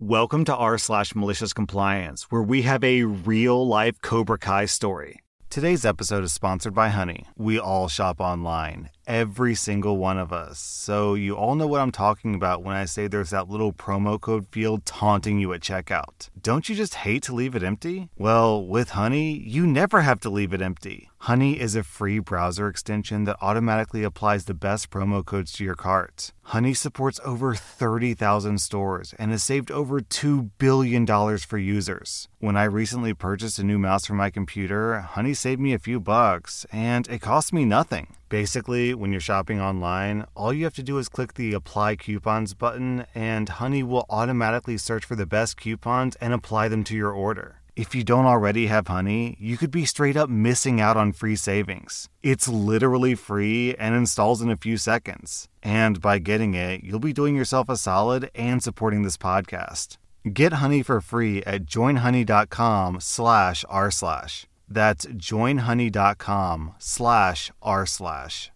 Welcome to r slash malicious compliance, where we have a real life Cobra Kai story. Today's episode is sponsored by Honey. We all shop online, every single one of us. So you all know what I'm talking about when I say there's that little promo code field taunting you at checkout. Don't you just hate to leave it empty? Well, with Honey, you never have to leave it empty. Honey is a free browser extension that automatically applies the best promo codes to your cart. Honey supports over 30,000 stores and has saved over $2 billion for users. When I recently purchased a new mouse for my computer, Honey saved me a few bucks, and it cost me nothing. Basically, when you're shopping online, all you have to do is click the Apply Coupons button, and Honey will automatically search for the best coupons and apply them to your order. If you don't already have Honey, you could be straight up missing out on free savings. It's literally free and installs in a few seconds. And by getting it, you'll be doing yourself a solid and supporting this podcast. Get Honey for free at joinhoney.com slash r slash. That's joinhoney.com slash r slash.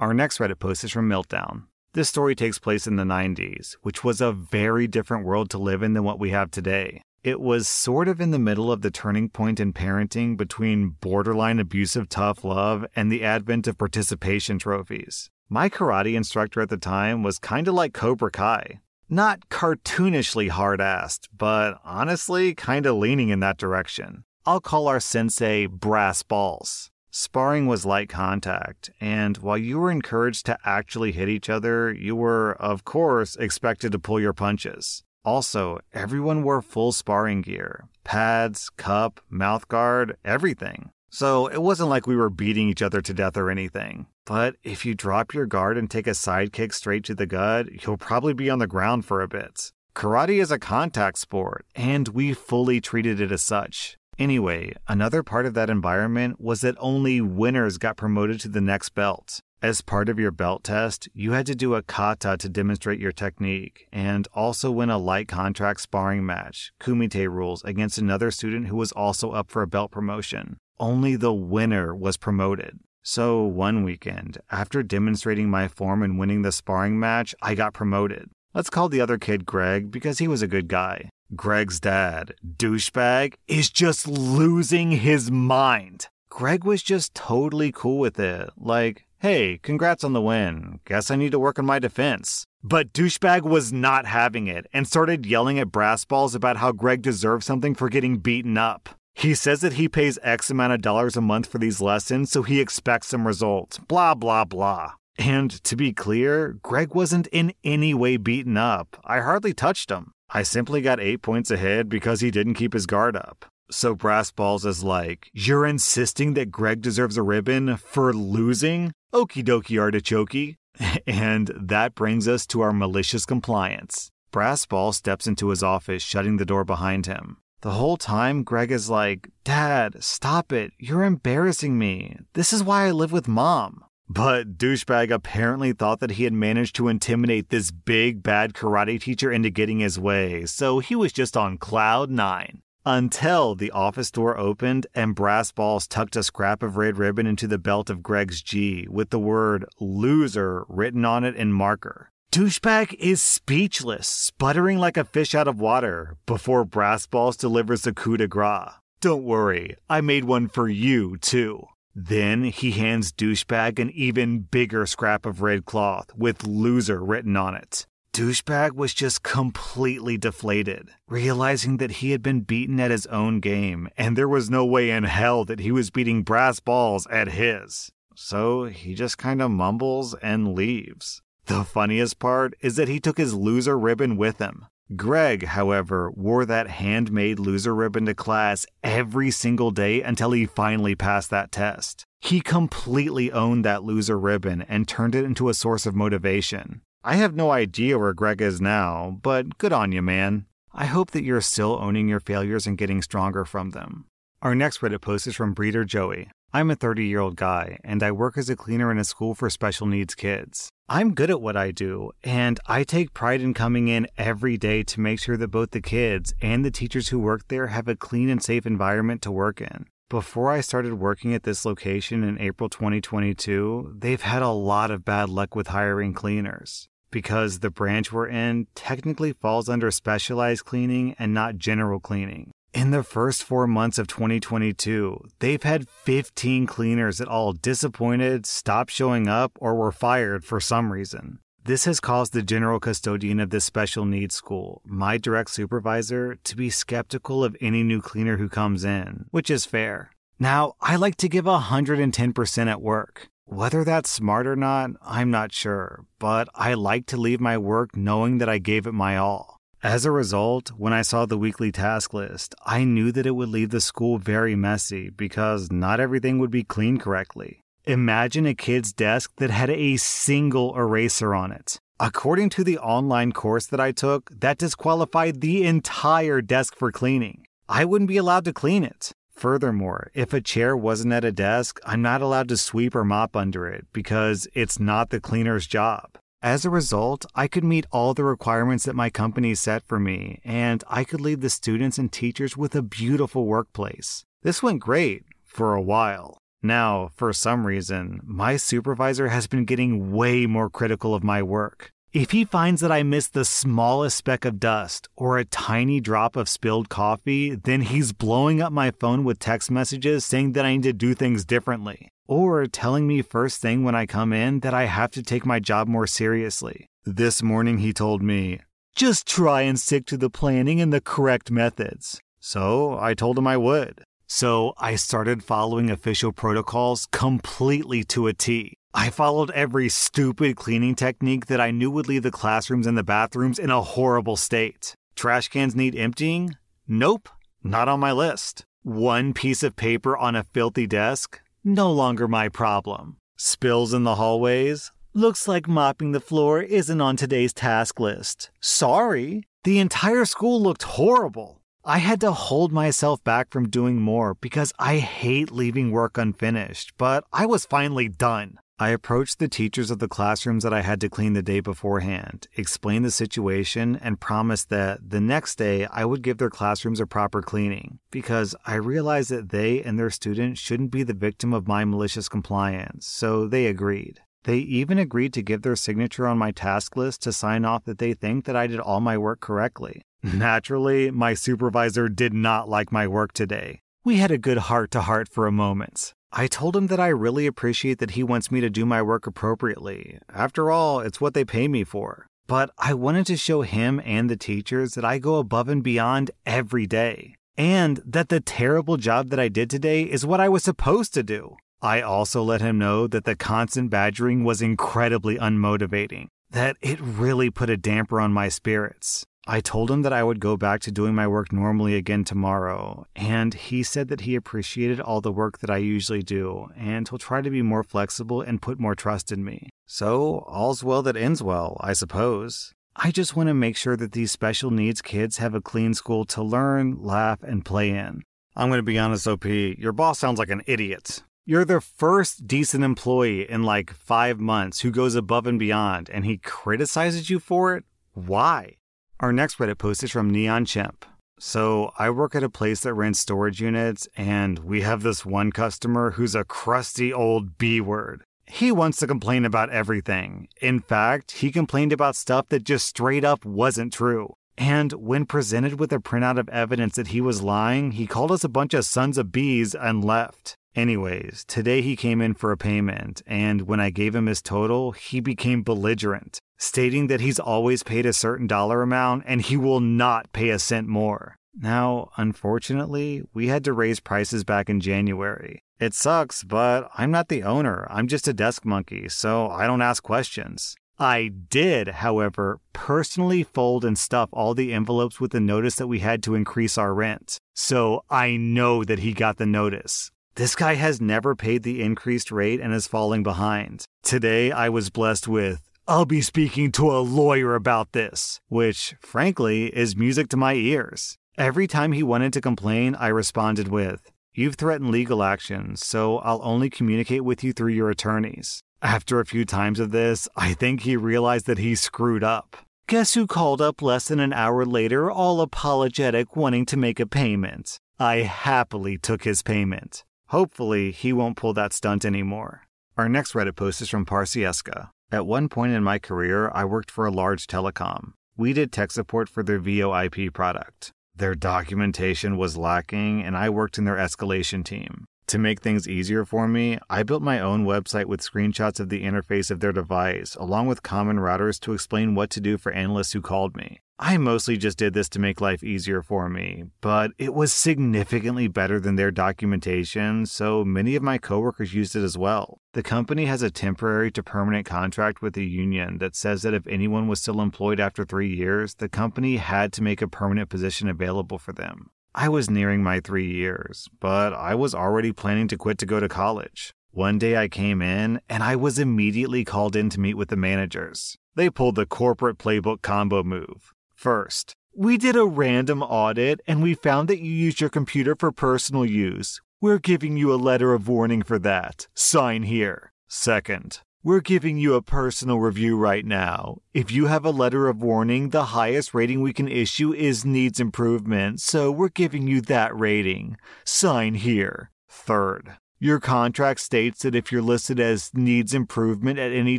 Our next Reddit post is from Meltdown. This story takes place in the 90s, which was a very different world to live in than what we have today. It was sort of in the middle of the turning point in parenting between borderline abusive tough love and the advent of participation trophies. My karate instructor at the time was kind of like Cobra Kai. Not cartoonishly hard assed, but honestly, kind of leaning in that direction. I'll call our sensei Brass Balls. Sparring was light contact, and while you were encouraged to actually hit each other, you were, of course, expected to pull your punches. Also, everyone wore full sparring gear pads, cup, mouthguard, everything. So it wasn't like we were beating each other to death or anything. But if you drop your guard and take a side kick straight to the gut, you'll probably be on the ground for a bit. Karate is a contact sport, and we fully treated it as such. Anyway, another part of that environment was that only winners got promoted to the next belt. As part of your belt test, you had to do a kata to demonstrate your technique and also win a light contract sparring match, kumite rules, against another student who was also up for a belt promotion. Only the winner was promoted. So, one weekend, after demonstrating my form and winning the sparring match, I got promoted. Let's call the other kid Greg because he was a good guy. Greg's dad, douchebag, is just losing his mind. Greg was just totally cool with it. Like, hey, congrats on the win. Guess I need to work on my defense. But douchebag was not having it and started yelling at brass balls about how Greg deserves something for getting beaten up. He says that he pays X amount of dollars a month for these lessons, so he expects some results. Blah, blah, blah. And to be clear, Greg wasn't in any way beaten up. I hardly touched him. I simply got eight points ahead because he didn't keep his guard up. So Brass Balls is like, You're insisting that Greg deserves a ribbon for losing? Okie dokie artichoke. And that brings us to our malicious compliance. Brass Ball steps into his office, shutting the door behind him. The whole time, Greg is like, Dad, stop it. You're embarrassing me. This is why I live with mom. But douchebag apparently thought that he had managed to intimidate this big bad karate teacher into getting his way, so he was just on cloud nine. Until the office door opened and Brass Balls tucked a scrap of red ribbon into the belt of Greg's gi with the word loser written on it in marker. Douchebag is speechless, sputtering like a fish out of water, before Brass Balls delivers the coup de grace. Don't worry, I made one for you, too. Then he hands Douchebag an even bigger scrap of red cloth with loser written on it. Douchebag was just completely deflated, realizing that he had been beaten at his own game, and there was no way in hell that he was beating brass balls at his. So he just kind of mumbles and leaves. The funniest part is that he took his loser ribbon with him. Greg, however, wore that handmade loser ribbon to class every single day until he finally passed that test. He completely owned that loser ribbon and turned it into a source of motivation. I have no idea where Greg is now, but good on you, man. I hope that you're still owning your failures and getting stronger from them. Our next Reddit post is from Breeder Joey. I'm a 30 year old guy, and I work as a cleaner in a school for special needs kids. I'm good at what I do, and I take pride in coming in every day to make sure that both the kids and the teachers who work there have a clean and safe environment to work in. Before I started working at this location in April 2022, they've had a lot of bad luck with hiring cleaners. because the branch we're in technically falls under specialized cleaning and not general cleaning. In the first four months of 2022, they've had 15 cleaners that all disappointed, stopped showing up, or were fired for some reason. This has caused the general custodian of this special needs school, my direct supervisor, to be skeptical of any new cleaner who comes in, which is fair. Now, I like to give 110% at work. Whether that's smart or not, I'm not sure, but I like to leave my work knowing that I gave it my all. As a result, when I saw the weekly task list, I knew that it would leave the school very messy because not everything would be cleaned correctly. Imagine a kid's desk that had a single eraser on it. According to the online course that I took, that disqualified the entire desk for cleaning. I wouldn't be allowed to clean it. Furthermore, if a chair wasn't at a desk, I'm not allowed to sweep or mop under it because it's not the cleaner's job. As a result, I could meet all the requirements that my company set for me, and I could leave the students and teachers with a beautiful workplace. This went great for a while. Now, for some reason, my supervisor has been getting way more critical of my work. If he finds that I miss the smallest speck of dust or a tiny drop of spilled coffee, then he's blowing up my phone with text messages saying that I need to do things differently or telling me first thing when I come in that I have to take my job more seriously. This morning he told me, just try and stick to the planning and the correct methods. So I told him I would. So I started following official protocols completely to a T. I followed every stupid cleaning technique that I knew would leave the classrooms and the bathrooms in a horrible state. Trash cans need emptying? Nope, not on my list. One piece of paper on a filthy desk? No longer my problem. Spills in the hallways? Looks like mopping the floor isn't on today's task list. Sorry. The entire school looked horrible. I had to hold myself back from doing more because I hate leaving work unfinished, but I was finally done. I approached the teachers of the classrooms that I had to clean the day beforehand, explained the situation, and promised that the next day I would give their classrooms a proper cleaning because I realized that they and their students shouldn't be the victim of my malicious compliance, so they agreed. They even agreed to give their signature on my task list to sign off that they think that I did all my work correctly. Naturally, my supervisor did not like my work today. We had a good heart to heart for a moment. I told him that I really appreciate that he wants me to do my work appropriately. After all, it's what they pay me for. But I wanted to show him and the teachers that I go above and beyond every day. And that the terrible job that I did today is what I was supposed to do. I also let him know that the constant badgering was incredibly unmotivating, that it really put a damper on my spirits. I told him that I would go back to doing my work normally again tomorrow, and he said that he appreciated all the work that I usually do, and he'll try to be more flexible and put more trust in me. So, all's well that ends well, I suppose. I just want to make sure that these special needs kids have a clean school to learn, laugh, and play in. I'm going to be honest, OP, your boss sounds like an idiot. You're the first decent employee in like five months who goes above and beyond, and he criticizes you for it? Why? Our next Reddit post is from Neon Chimp. So, I work at a place that rents storage units, and we have this one customer who's a crusty old B word. He wants to complain about everything. In fact, he complained about stuff that just straight up wasn't true. And when presented with a printout of evidence that he was lying, he called us a bunch of sons of bees and left. Anyways, today he came in for a payment, and when I gave him his total, he became belligerent stating that he's always paid a certain dollar amount and he will not pay a cent more. Now, unfortunately, we had to raise prices back in January. It sucks, but I'm not the owner. I'm just a desk monkey, so I don't ask questions. I did, however, personally fold and stuff all the envelopes with the notice that we had to increase our rent. So I know that he got the notice. This guy has never paid the increased rate and is falling behind. Today, I was blessed with I'll be speaking to a lawyer about this, which, frankly, is music to my ears. Every time he wanted to complain, I responded with, You've threatened legal action, so I'll only communicate with you through your attorneys. After a few times of this, I think he realized that he screwed up. Guess who called up less than an hour later, all apologetic, wanting to make a payment? I happily took his payment. Hopefully, he won't pull that stunt anymore. Our next Reddit post is from Parsieska. At one point in my career, I worked for a large telecom. We did tech support for their VoIP product. Their documentation was lacking, and I worked in their escalation team. To make things easier for me, I built my own website with screenshots of the interface of their device, along with common routers to explain what to do for analysts who called me. I mostly just did this to make life easier for me, but it was significantly better than their documentation, so many of my coworkers used it as well. The company has a temporary to permanent contract with the union that says that if anyone was still employed after three years, the company had to make a permanent position available for them. I was nearing my three years, but I was already planning to quit to go to college. One day I came in and I was immediately called in to meet with the managers. They pulled the corporate playbook combo move. First, we did a random audit and we found that you used your computer for personal use. We're giving you a letter of warning for that. Sign here. Second, we're giving you a personal review right now. If you have a letter of warning, the highest rating we can issue is needs improvement, so we're giving you that rating. Sign here. Third, your contract states that if you're listed as needs improvement at any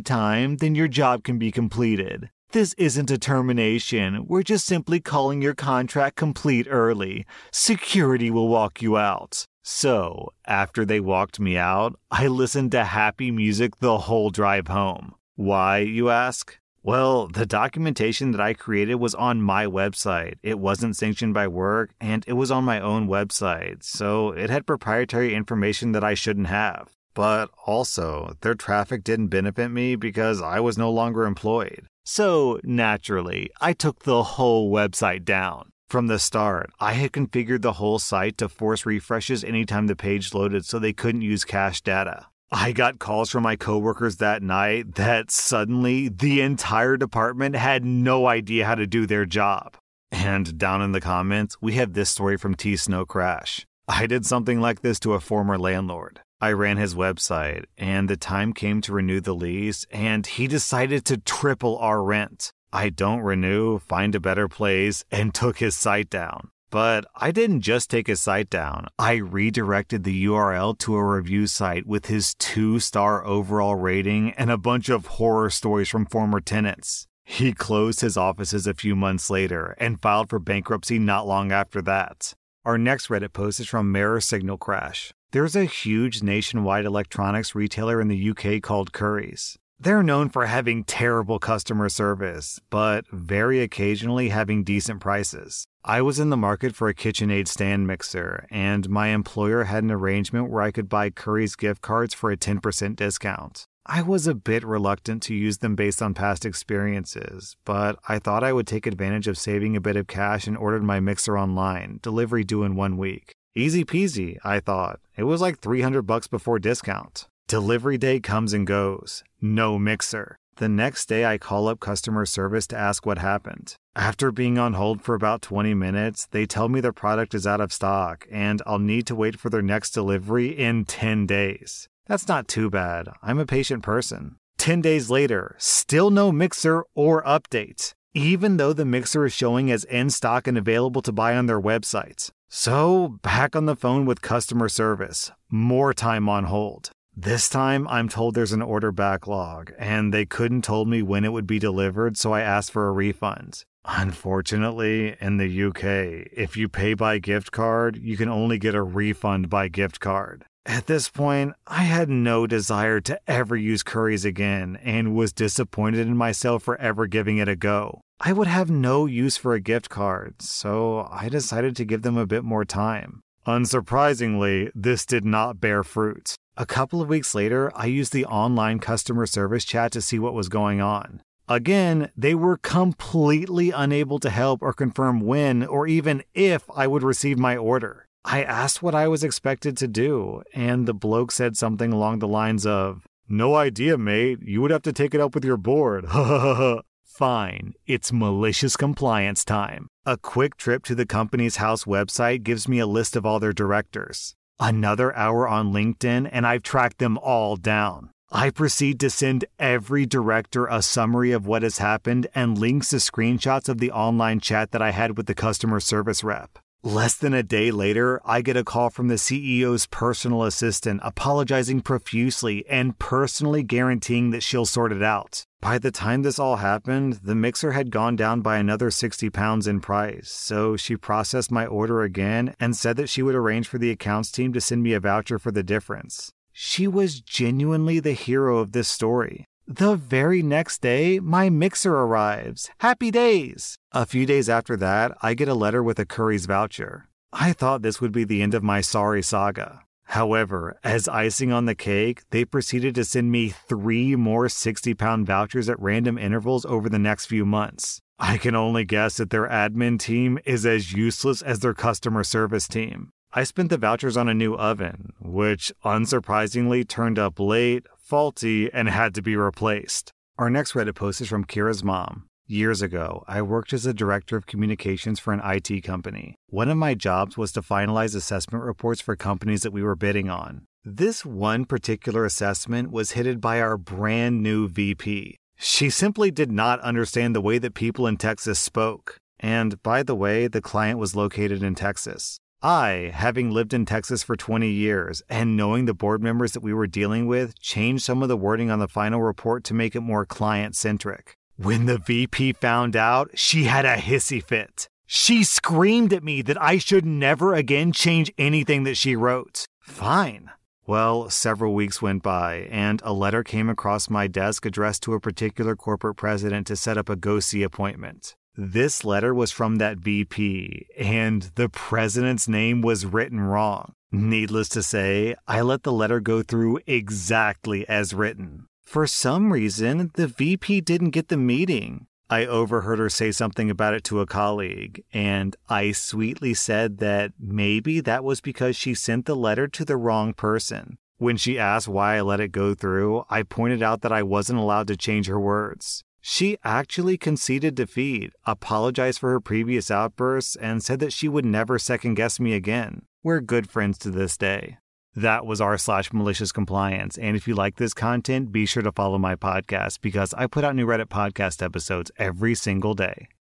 time, then your job can be completed. This isn't a termination. We're just simply calling your contract complete early. Security will walk you out. So, after they walked me out, I listened to happy music the whole drive home. Why, you ask? Well, the documentation that I created was on my website. It wasn't sanctioned by work, and it was on my own website, so it had proprietary information that I shouldn't have. But also, their traffic didn't benefit me because I was no longer employed. So, naturally, I took the whole website down. From the start, I had configured the whole site to force refreshes anytime the page loaded so they couldn't use cached data. I got calls from my coworkers that night that suddenly the entire department had no idea how to do their job. And down in the comments, we have this story from T Snow Crash. I did something like this to a former landlord. I ran his website, and the time came to renew the lease, and he decided to triple our rent. I don't renew, find a better place, and took his site down. But I didn't just take his site down, I redirected the URL to a review site with his two star overall rating and a bunch of horror stories from former tenants. He closed his offices a few months later and filed for bankruptcy not long after that. Our next Reddit post is from Mirror Signal Crash. There's a huge nationwide electronics retailer in the UK called Currys. They're known for having terrible customer service, but very occasionally having decent prices. I was in the market for a KitchenAid stand mixer, and my employer had an arrangement where I could buy Currys gift cards for a 10% discount. I was a bit reluctant to use them based on past experiences, but I thought I would take advantage of saving a bit of cash and ordered my mixer online, delivery due in one week. Easy peasy, I thought. It was like 300 bucks before discount. Delivery day comes and goes. No mixer. The next day, I call up customer service to ask what happened. After being on hold for about 20 minutes, they tell me their product is out of stock and I'll need to wait for their next delivery in 10 days. That's not too bad. I'm a patient person. 10 days later, still no mixer or update, even though the mixer is showing as in stock and available to buy on their website. So, back on the phone with customer service, more time on hold. This time, I'm told there's an order backlog, and they couldn't told me when it would be delivered, so I asked for a refund. Unfortunately, in the UK, if you pay by gift card, you can only get a refund by gift card. At this point, I had no desire to ever use Currys again and was disappointed in myself for ever giving it a go. I would have no use for a gift card, so I decided to give them a bit more time. Unsurprisingly, this did not bear fruit. A couple of weeks later, I used the online customer service chat to see what was going on. Again, they were completely unable to help or confirm when or even if I would receive my order. I asked what I was expected to do, and the bloke said something along the lines of, No idea, mate. You would have to take it up with your board. Fine, it's malicious compliance time. A quick trip to the Companies House website gives me a list of all their directors. Another hour on LinkedIn, and I've tracked them all down. I proceed to send every director a summary of what has happened and links to screenshots of the online chat that I had with the customer service rep. Less than a day later, I get a call from the CEO's personal assistant apologizing profusely and personally guaranteeing that she'll sort it out. By the time this all happened, the mixer had gone down by another 60 pounds in price, so she processed my order again and said that she would arrange for the accounts team to send me a voucher for the difference. She was genuinely the hero of this story. The very next day, my mixer arrives. Happy days! A few days after that, I get a letter with a Currys voucher. I thought this would be the end of my sorry saga. However, as icing on the cake, they proceeded to send me three more 60 pound vouchers at random intervals over the next few months. I can only guess that their admin team is as useless as their customer service team. I spent the vouchers on a new oven, which unsurprisingly turned up late, faulty, and had to be replaced. Our next Reddit post is from Kira's mom. Years ago, I worked as a director of communications for an IT company. One of my jobs was to finalize assessment reports for companies that we were bidding on. This one particular assessment was headed by our brand new VP. She simply did not understand the way that people in Texas spoke. And by the way, the client was located in Texas. I, having lived in Texas for 20 years and knowing the board members that we were dealing with, changed some of the wording on the final report to make it more client centric. When the VP found out, she had a hissy fit. She screamed at me that I should never again change anything that she wrote. Fine. Well, several weeks went by, and a letter came across my desk addressed to a particular corporate president to set up a go see appointment. This letter was from that VP, and the president's name was written wrong. Needless to say, I let the letter go through exactly as written. For some reason, the VP didn't get the meeting. I overheard her say something about it to a colleague, and I sweetly said that maybe that was because she sent the letter to the wrong person. When she asked why I let it go through, I pointed out that I wasn't allowed to change her words. She actually conceded defeat, apologized for her previous outbursts, and said that she would never second guess me again. We're good friends to this day. That was r slash malicious compliance. And if you like this content, be sure to follow my podcast because I put out new Reddit podcast episodes every single day.